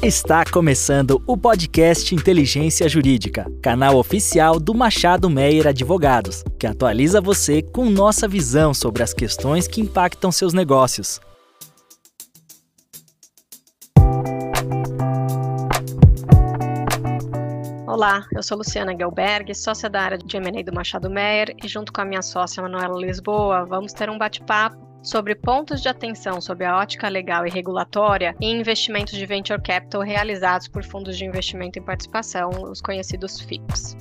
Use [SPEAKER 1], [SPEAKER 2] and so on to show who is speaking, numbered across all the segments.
[SPEAKER 1] Está começando o podcast Inteligência Jurídica, canal oficial do Machado Meyer Advogados, que atualiza você com nossa visão sobre as questões que impactam seus negócios.
[SPEAKER 2] Olá, eu sou Luciana Gelberg, sócia da área de M&A do Machado Meyer, e junto com a minha sócia Manuela Lisboa, vamos ter um bate-papo sobre pontos de atenção sob a ótica legal e regulatória em investimentos de venture capital realizados por fundos de investimento em participação, os conhecidos FIPs.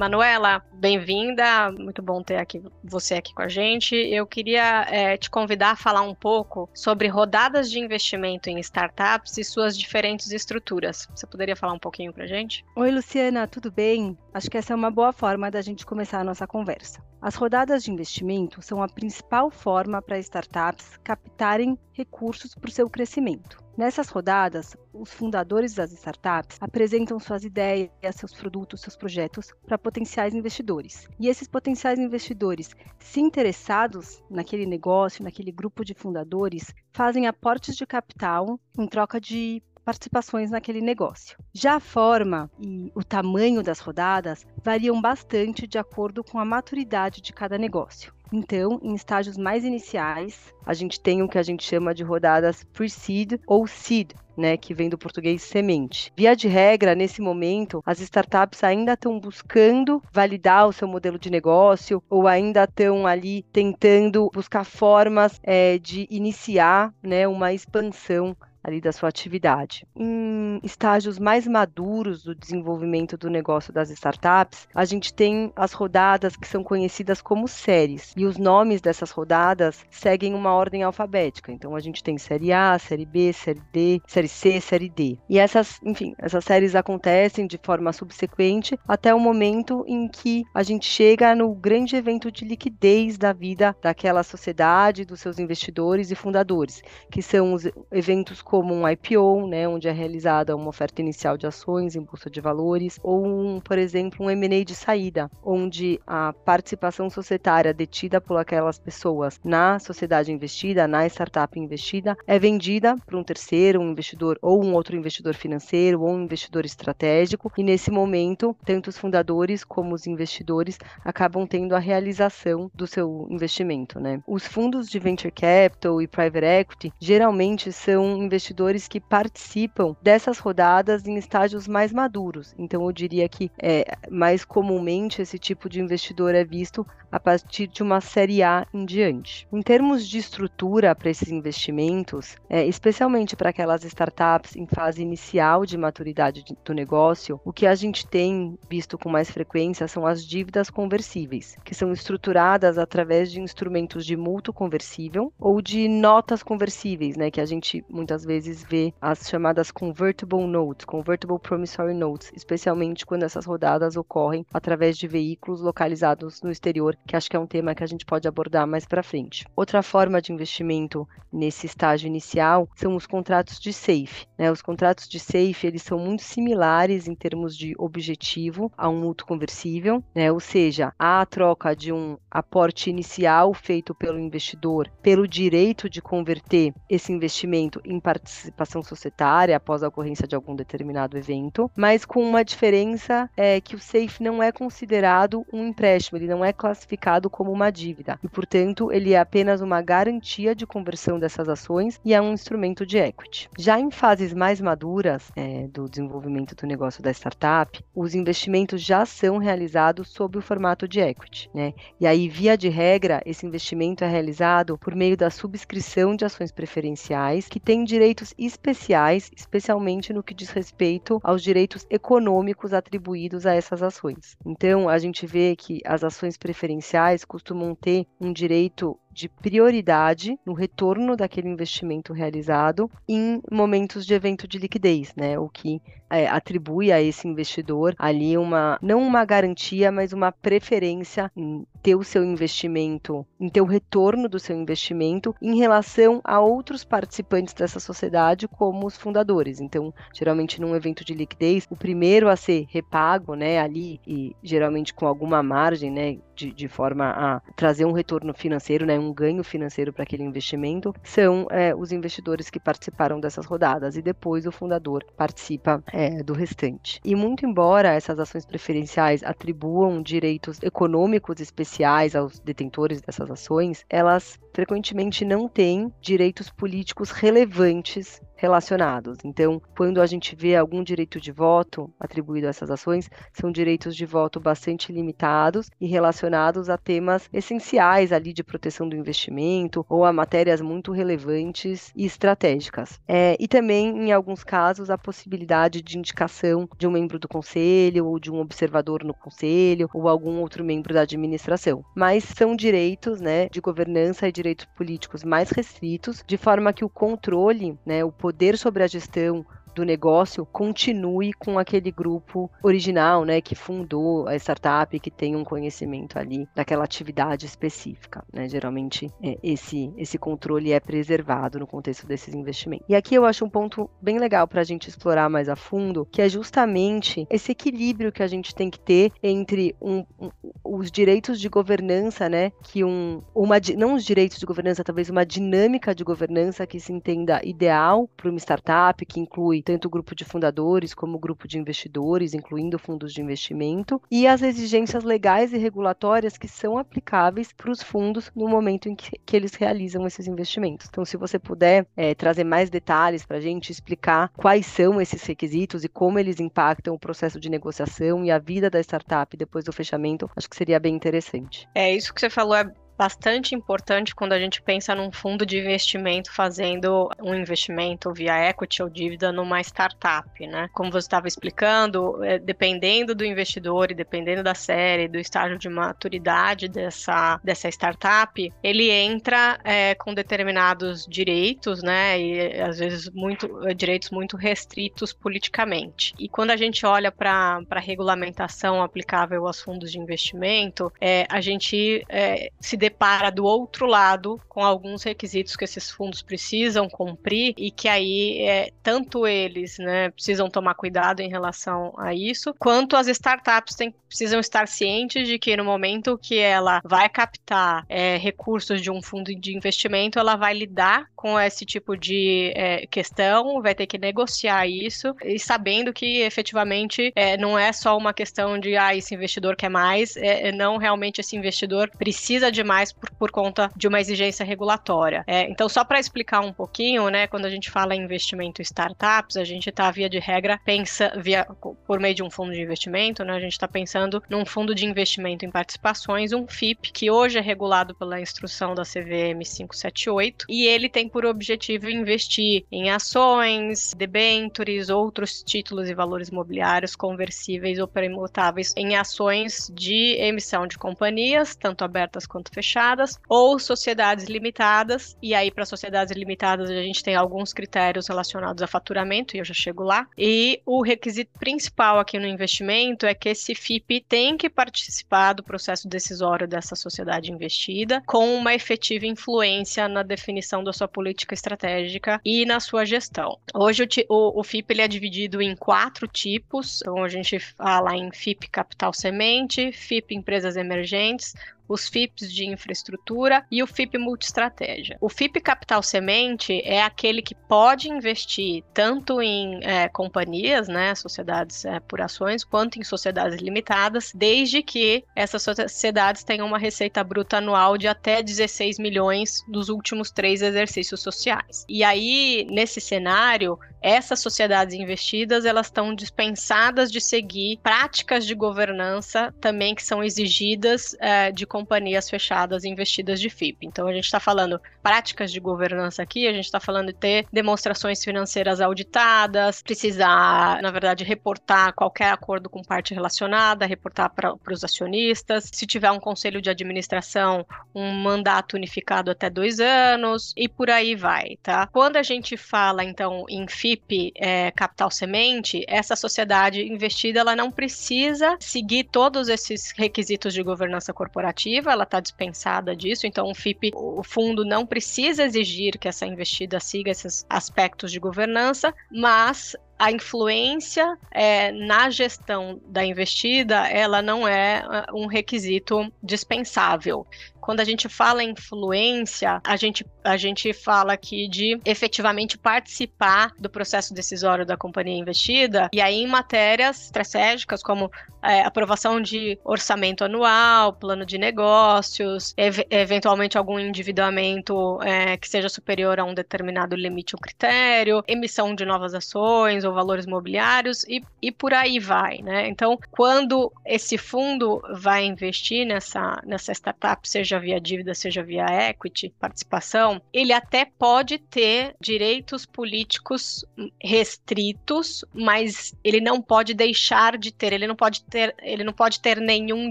[SPEAKER 2] Manuela, bem-vinda. Muito bom ter aqui você aqui com a gente. Eu queria é, te convidar a falar um pouco sobre rodadas de investimento em startups e suas diferentes estruturas. Você poderia falar um pouquinho para a gente?
[SPEAKER 3] Oi, Luciana, tudo bem? Acho que essa é uma boa forma da gente começar a nossa conversa. As rodadas de investimento são a principal forma para startups captarem recursos para o seu crescimento. Nessas rodadas, os fundadores das startups apresentam suas ideias, seus produtos, seus projetos para potenciais investidores. E esses potenciais investidores, se interessados naquele negócio, naquele grupo de fundadores, fazem aportes de capital em troca de participações naquele negócio. Já a forma e o tamanho das rodadas variam bastante de acordo com a maturidade de cada negócio. Então, em estágios mais iniciais, a gente tem o que a gente chama de rodadas pre-seed ou seed, né, que vem do português semente. Via de regra, nesse momento, as startups ainda estão buscando validar o seu modelo de negócio ou ainda estão ali tentando buscar formas é, de iniciar né, uma expansão ali da sua atividade. Em estágios mais maduros do desenvolvimento do negócio das startups, a gente tem as rodadas que são conhecidas como séries. E os nomes dessas rodadas seguem uma ordem alfabética. Então a gente tem série A, série B, série D, série C, série D. E essas, enfim, essas séries acontecem de forma subsequente até o momento em que a gente chega no grande evento de liquidez da vida daquela sociedade, dos seus investidores e fundadores, que são os eventos como um IPO, né, onde é realizada uma oferta inicial de ações em bolsa de valores, ou um, por exemplo, um M&A de saída, onde a participação societária detida por aquelas pessoas na sociedade investida, na startup investida, é vendida para um terceiro, um investidor ou um outro investidor financeiro ou um investidor estratégico, e nesse momento, tanto os fundadores como os investidores acabam tendo a realização do seu investimento, né? Os fundos de venture capital e private equity geralmente são investimentos investidores que participam dessas rodadas em estágios mais maduros. Então, eu diria que é, mais comumente esse tipo de investidor é visto a partir de uma série A em diante. Em termos de estrutura para esses investimentos, é, especialmente para aquelas startups em fase inicial de maturidade do negócio, o que a gente tem visto com mais frequência são as dívidas conversíveis, que são estruturadas através de instrumentos de mútuo conversível ou de notas conversíveis, né, que a gente muitas vezes vezes vê as chamadas convertible notes, convertible promissory notes, especialmente quando essas rodadas ocorrem através de veículos localizados no exterior, que acho que é um tema que a gente pode abordar mais para frente. Outra forma de investimento nesse estágio inicial são os contratos de safe. Né? Os contratos de safe eles são muito similares em termos de objetivo a um mútuo conversível, né? ou seja, há a troca de um aporte inicial feito pelo investidor pelo direito de converter esse investimento em participação societária após a ocorrência de algum determinado evento, mas com uma diferença é que o SAFE não é considerado um empréstimo, ele não é classificado como uma dívida e, portanto, ele é apenas uma garantia de conversão dessas ações e é um instrumento de equity. Já em fases mais maduras é, do desenvolvimento do negócio da startup, os investimentos já são realizados sob o formato de equity, né? E aí, via de regra, esse investimento é realizado por meio da subscrição de ações preferenciais que têm direito direitos especiais, especialmente no que diz respeito aos direitos econômicos atribuídos a essas ações. Então, a gente vê que as ações preferenciais costumam ter um direito de prioridade no retorno daquele investimento realizado em momentos de evento de liquidez, né? O que é, atribui a esse investidor ali uma não uma garantia, mas uma preferência em ter o seu investimento, em ter o retorno do seu investimento em relação a outros participantes dessa sociedade, como os fundadores. Então, geralmente num evento de liquidez, o primeiro a ser repago, né, ali e geralmente com alguma margem, né, de, de forma a trazer um retorno financeiro, né, um ganho financeiro para aquele investimento, são é, os investidores que participaram dessas rodadas e depois o fundador participa é, do restante. E muito embora essas ações preferenciais atribuam direitos econômicos especiais aos detentores dessas ações, elas frequentemente não têm direitos políticos relevantes relacionados. Então, quando a gente vê algum direito de voto atribuído a essas ações, são direitos de voto bastante limitados e relacionados a temas essenciais ali de proteção do investimento ou a matérias muito relevantes e estratégicas. É, e também, em alguns casos, a possibilidade de indicação de um membro do conselho ou de um observador no conselho ou algum outro membro da administração. Mas são direitos né, de governança e direitos políticos mais restritos, de forma que o controle, né, o poder poder sobre a gestão do negócio continue com aquele grupo original, né, que fundou a startup, que tem um conhecimento ali daquela atividade específica, né? Geralmente é, esse esse controle é preservado no contexto desses investimentos. E aqui eu acho um ponto bem legal para a gente explorar mais a fundo, que é justamente esse equilíbrio que a gente tem que ter entre um, um, os direitos de governança, né, que um uma não os direitos de governança, talvez uma dinâmica de governança que se entenda ideal para uma startup, que inclui tanto o grupo de fundadores como o grupo de investidores, incluindo fundos de investimento, e as exigências legais e regulatórias que são aplicáveis para os fundos no momento em que, que, eles realizam esses investimentos. Então, se você puder é, trazer mais detalhes para a gente, explicar quais são esses requisitos e como eles impactam o processo de negociação e a vida da startup depois do fechamento, acho que seria bem interessante.
[SPEAKER 2] É, isso que você falou é bastante importante quando a gente pensa num fundo de investimento fazendo um investimento via equity ou dívida numa startup, né? Como você estava explicando, é, dependendo do investidor e dependendo da série, do estágio de maturidade dessa, dessa startup, ele entra é, com determinados direitos, né? E às vezes muito direitos muito restritos politicamente. E quando a gente olha para a regulamentação aplicável aos fundos de investimento, é, a gente é, se depara do outro lado com alguns requisitos que esses fundos precisam cumprir e que aí é, tanto eles né, precisam tomar cuidado em relação a isso, quanto as startups precisam estar cientes de que no momento que ela vai captar é, recursos de um fundo de investimento, ela vai lidar com esse tipo de é, questão, vai ter que negociar isso e sabendo que efetivamente é, não é só uma questão de ah, esse investidor quer mais, é, é não realmente esse investidor precisa de mais por, por conta de uma exigência regulatória. É, então, só para explicar um pouquinho, né, quando a gente fala em investimento em startups, a gente está, via de regra, pensa via, por meio de um fundo de investimento, né, a gente está pensando num fundo de investimento em participações, um FIP, que hoje é regulado pela instrução da CVM 578, e ele tem por objetivo investir em ações, debentures, outros títulos e valores imobiliários conversíveis ou permutáveis em ações de emissão de companhias, tanto abertas quanto fechadas ou sociedades limitadas. E aí, para sociedades limitadas, a gente tem alguns critérios relacionados a faturamento, e eu já chego lá. E o requisito principal aqui no investimento é que esse FIP tem que participar do processo decisório dessa sociedade investida com uma efetiva influência na definição da sua estratégica e na sua gestão. Hoje, o, o FIP ele é dividido em quatro tipos. Então, a gente fala em FIP Capital Semente, FIP Empresas Emergentes, os FIPs de infraestrutura e o FIP multiestratégia. O FIP Capital Semente é aquele que pode investir tanto em é, companhias, né, sociedades é, por ações, quanto em sociedades limitadas, desde que essas sociedades tenham uma receita bruta anual de até 16 milhões nos últimos três exercícios sociais. E aí, nesse cenário, essas sociedades investidas elas estão dispensadas de seguir práticas de governança também que são exigidas é, de companhias fechadas investidas de FIP. Então a gente está falando práticas de governança aqui, a gente está falando de ter demonstrações financeiras auditadas, precisar, na verdade, reportar qualquer acordo com parte relacionada, reportar para os acionistas, se tiver um conselho de administração, um mandato unificado até dois anos e por aí vai, tá? Quando a gente fala então em FIP FIP é, Capital Semente, essa sociedade investida ela não precisa seguir todos esses requisitos de governança corporativa ela está dispensada disso, então o FIP, o fundo não precisa exigir que essa investida siga esses aspectos de governança, mas a influência é, na gestão da investida, ela não é um requisito dispensável. Quando a gente fala em influência, a gente, a gente fala aqui de efetivamente participar do processo decisório da companhia investida, e aí em matérias estratégicas como é, aprovação de orçamento anual, plano de negócios, ev eventualmente algum endividamento é, que seja superior a um determinado limite ou critério, emissão de novas ações ou valores mobiliários e, e por aí vai, né? Então, quando esse fundo vai investir nessa, nessa startup, seja via dívida, seja via equity, participação, ele até pode ter direitos políticos restritos, mas ele não pode deixar de ter, ele não pode ter, ele não pode ter nenhum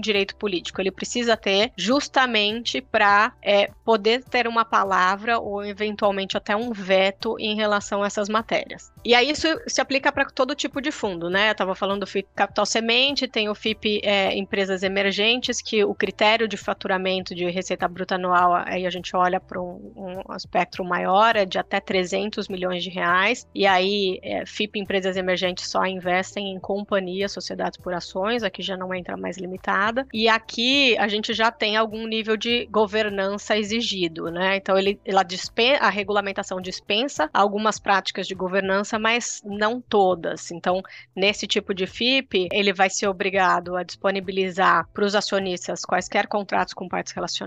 [SPEAKER 2] direito político. Ele precisa ter justamente para é, poder ter uma palavra ou eventualmente até um veto em relação a essas matérias. E aí isso se aplica para todo tipo de fundo, né? Eu estava falando do FIP Capital Semente, tem o FIP é, Empresas Emergentes, que o critério de faturamento de receita bruta anual, aí a gente olha para um, um, espectro maior, é de até 300 milhões de reais. E aí, é, FIP Empresas Emergentes só investem em companhias, sociedades por ações, aqui já não entra mais limitada. E aqui a gente já tem algum nível de governança exigido, né? Então, ele, ela dispensa, a regulamentação dispensa algumas práticas de governança, mas não todas. Então, nesse tipo de FIP, ele vai ser obrigado a disponibilizar para os acionistas quaisquer contratos com partes relacionadas,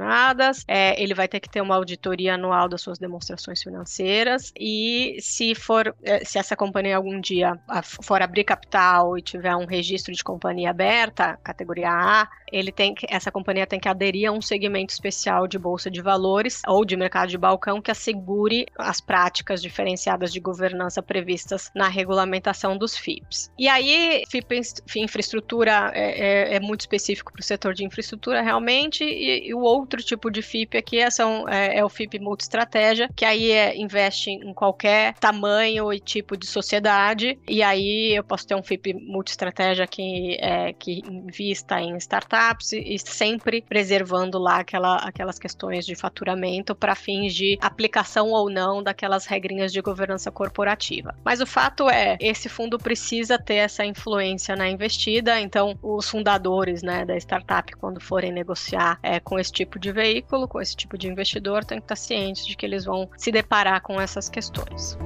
[SPEAKER 2] é, ele vai ter que ter uma auditoria anual das suas demonstrações financeiras e se for, é, se essa companhia algum dia for abrir capital e tiver um registro de companhia aberta, categoria A, ele tem que, essa companhia tem que aderir a um segmento especial de bolsa de valores ou de mercado de balcão que assegure as práticas diferenciadas de governança previstas na regulamentação dos FIPs. E aí, FIP infraestrutura é, é, é muito específico para o setor de infraestrutura realmente, e, e, o outro tipo de FIP aqui é, são, é, é o FIP multi-estratégia, que aí é, investe em qualquer tamanho e tipo de sociedade, e aí eu posso ter um FIP multi-estratégia que, é, que invista em startups startups e sempre preservando lá aquela, aquelas questões de faturamento para fins de aplicação ou não daquelas regrinhas de governança corporativa. Mas o fato é, esse fundo precisa ter essa influência na investida, então os fundadores né, da startup, quando forem negociar é, com esse tipo de veículo, com esse tipo de investidor, tem que estar cientes de que eles vão se deparar com essas questões.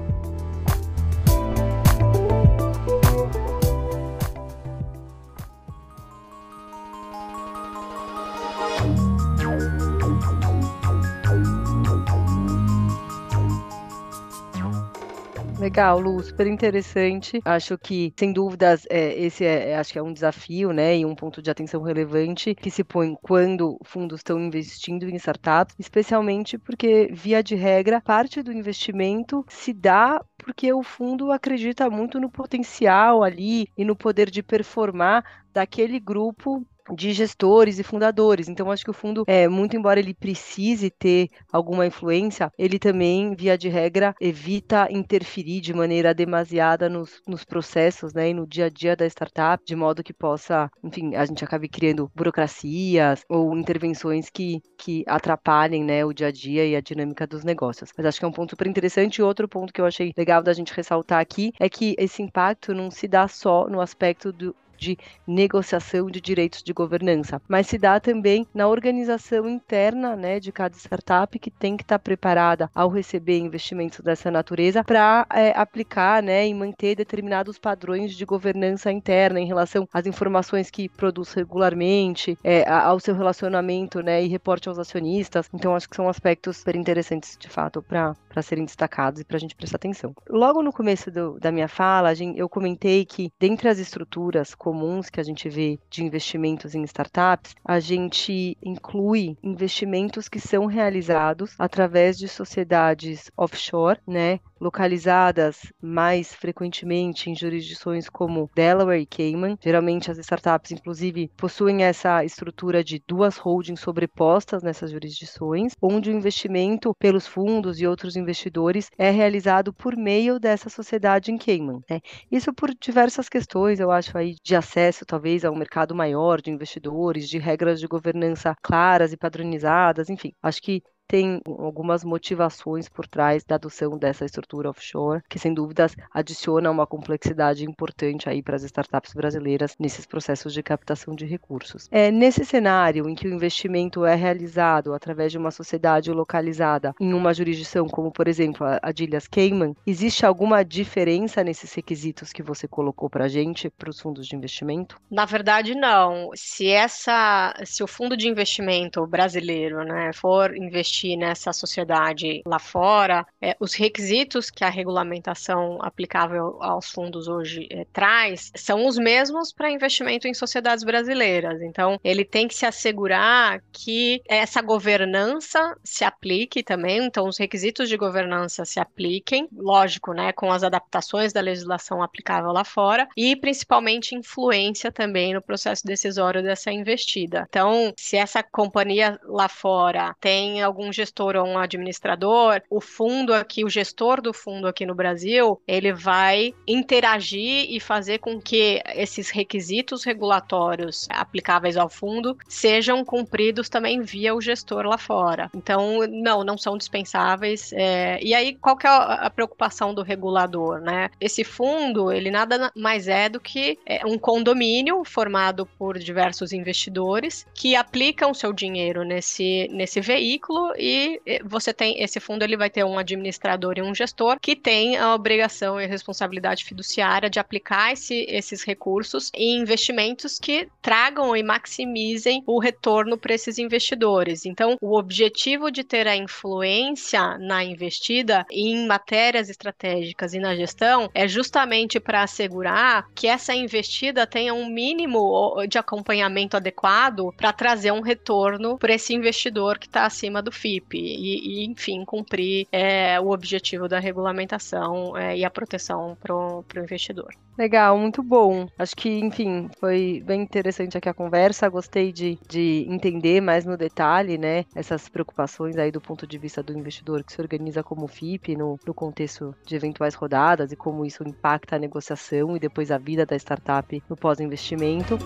[SPEAKER 3] Legal, Lu, super interessante. Acho que, sem dúvidas, é, esse é, é, acho que é um desafio, né, e um ponto de atenção relevante que se põe quando fundos estão investindo em startups, especialmente porque, via de regra, parte do investimento se dá porque o fundo acredita muito no potencial ali e no poder de performar daquele grupo de gestores e fundadores. Então, acho que o fundo, é, muito embora ele precise ter alguma influência, ele também, via de regra, evita interferir de maneira demasiada nos, nos processos né, e no dia a dia da startup, de modo que possa, enfim, a gente acabe criando burocracias ou intervenções que, que atrapalhem né, o dia a dia e a dinâmica dos negócios. Mas acho que é um ponto super interessante. E outro ponto que eu achei legal da gente ressaltar aqui é que esse impacto não se dá só no aspecto do, de negociação de direitos de governança, mas se dá também na organização interna né, de cada startup que tem que estar preparada ao receber investimentos dessa natureza para é, aplicar né, e manter determinados padrões de governança interna em relação às informações que produz regularmente, é, ao seu relacionamento né, e reporte aos acionistas. Então, acho que são aspectos super interessantes, de fato, para serem destacados e para a gente prestar atenção. Logo no começo do, da minha fala, eu comentei que, dentre as estruturas comuns que a gente vê de investimentos em startups, a gente inclui investimentos que são realizados através de sociedades offshore, né, localizadas mais frequentemente em jurisdições como Delaware e Cayman. Geralmente as startups, inclusive, possuem essa estrutura de duas holdings sobrepostas nessas jurisdições, onde o investimento pelos fundos e outros investidores é realizado por meio dessa sociedade em Cayman. Né? Isso por diversas questões, eu acho aí, de acesso, talvez, a um mercado maior de investidores, de regras de governança claras e padronizadas, enfim. Acho que tem algumas motivações por trás da adoção dessa estrutura offshore, que sem dúvidas adiciona uma complexidade importante aí para as startups brasileiras nesses processos de captação de recursos. É nesse cenário em que o investimento é realizado através de uma sociedade localizada em uma jurisdição como, por exemplo, a de Ilhas Cayman, existe alguma diferença nesses requisitos que você colocou para a gente, para os fundos de investimento?
[SPEAKER 2] Na verdade, não. Se essa, se o fundo de investimento brasileiro, né, for investir nessa sociedade lá fora, é, os requisitos que a regulamentação aplicável aos fundos hoje é, traz são os mesmos para investimento em sociedades brasileiras. Então, ele tem que se assegurar que essa governança se aplique também, então os requisitos de governança se apliquem, lógico, né, com as adaptações da legislação aplicável lá fora e principalmente influência também no processo decisório dessa investida. Então, se essa companhia lá fora tem algum um gestor ou um administrador, o fundo aqui, o gestor do fundo aqui no Brasil, ele vai interagir e fazer com que esses requisitos regulatórios aplicáveis ao fundo sejam cumpridos também via o gestor lá fora. Então, não, não são dispensáveis. É... E aí, qual que é a preocupação do regulador, né? Esse fundo, ele nada mais é do que é, um condomínio formado por diversos investidores que aplicam seu dinheiro nesse, nesse veículo e você tem esse fundo ele vai ter um administrador e um gestor que tem a obrigação e responsabilidade fiduciária de aplicar esse, esses recursos em investimentos que tragam e maximizem o retorno para esses investidores. Então, o objetivo de ter a influência na investida em matérias estratégicas e na gestão é justamente para assegurar que essa investida tenha um mínimo de acompanhamento adequado para trazer um retorno para esse investidor que está acima do FII. FIP e, e enfim, cumprir é, o objetivo da regulamentação é, e a proteção para o investidor.
[SPEAKER 3] Legal, muito bom. Acho que, enfim, foi bem interessante aqui a conversa. Gostei de, de entender mais no detalhe, né, essas preocupações aí do ponto de vista do investidor que se organiza como FIP no, no contexto de eventuais rodadas e como isso impacta a negociação e depois a vida da startup no pós-investimento.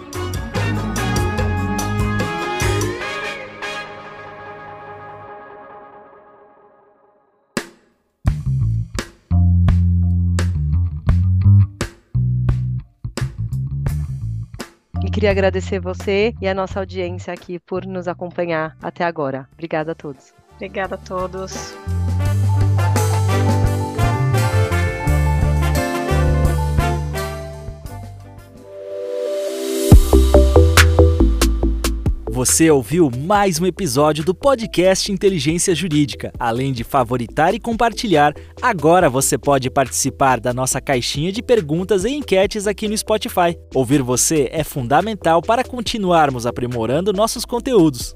[SPEAKER 3] Queria agradecer você e a nossa audiência aqui por nos acompanhar até agora. Obrigada a todos.
[SPEAKER 2] Obrigada a todos.
[SPEAKER 1] Você ouviu mais um episódio do podcast Inteligência Jurídica. Além de favoritar e compartilhar, agora você pode participar da nossa caixinha de perguntas e enquetes aqui no Spotify. Ouvir você é fundamental para continuarmos aprimorando nossos conteúdos.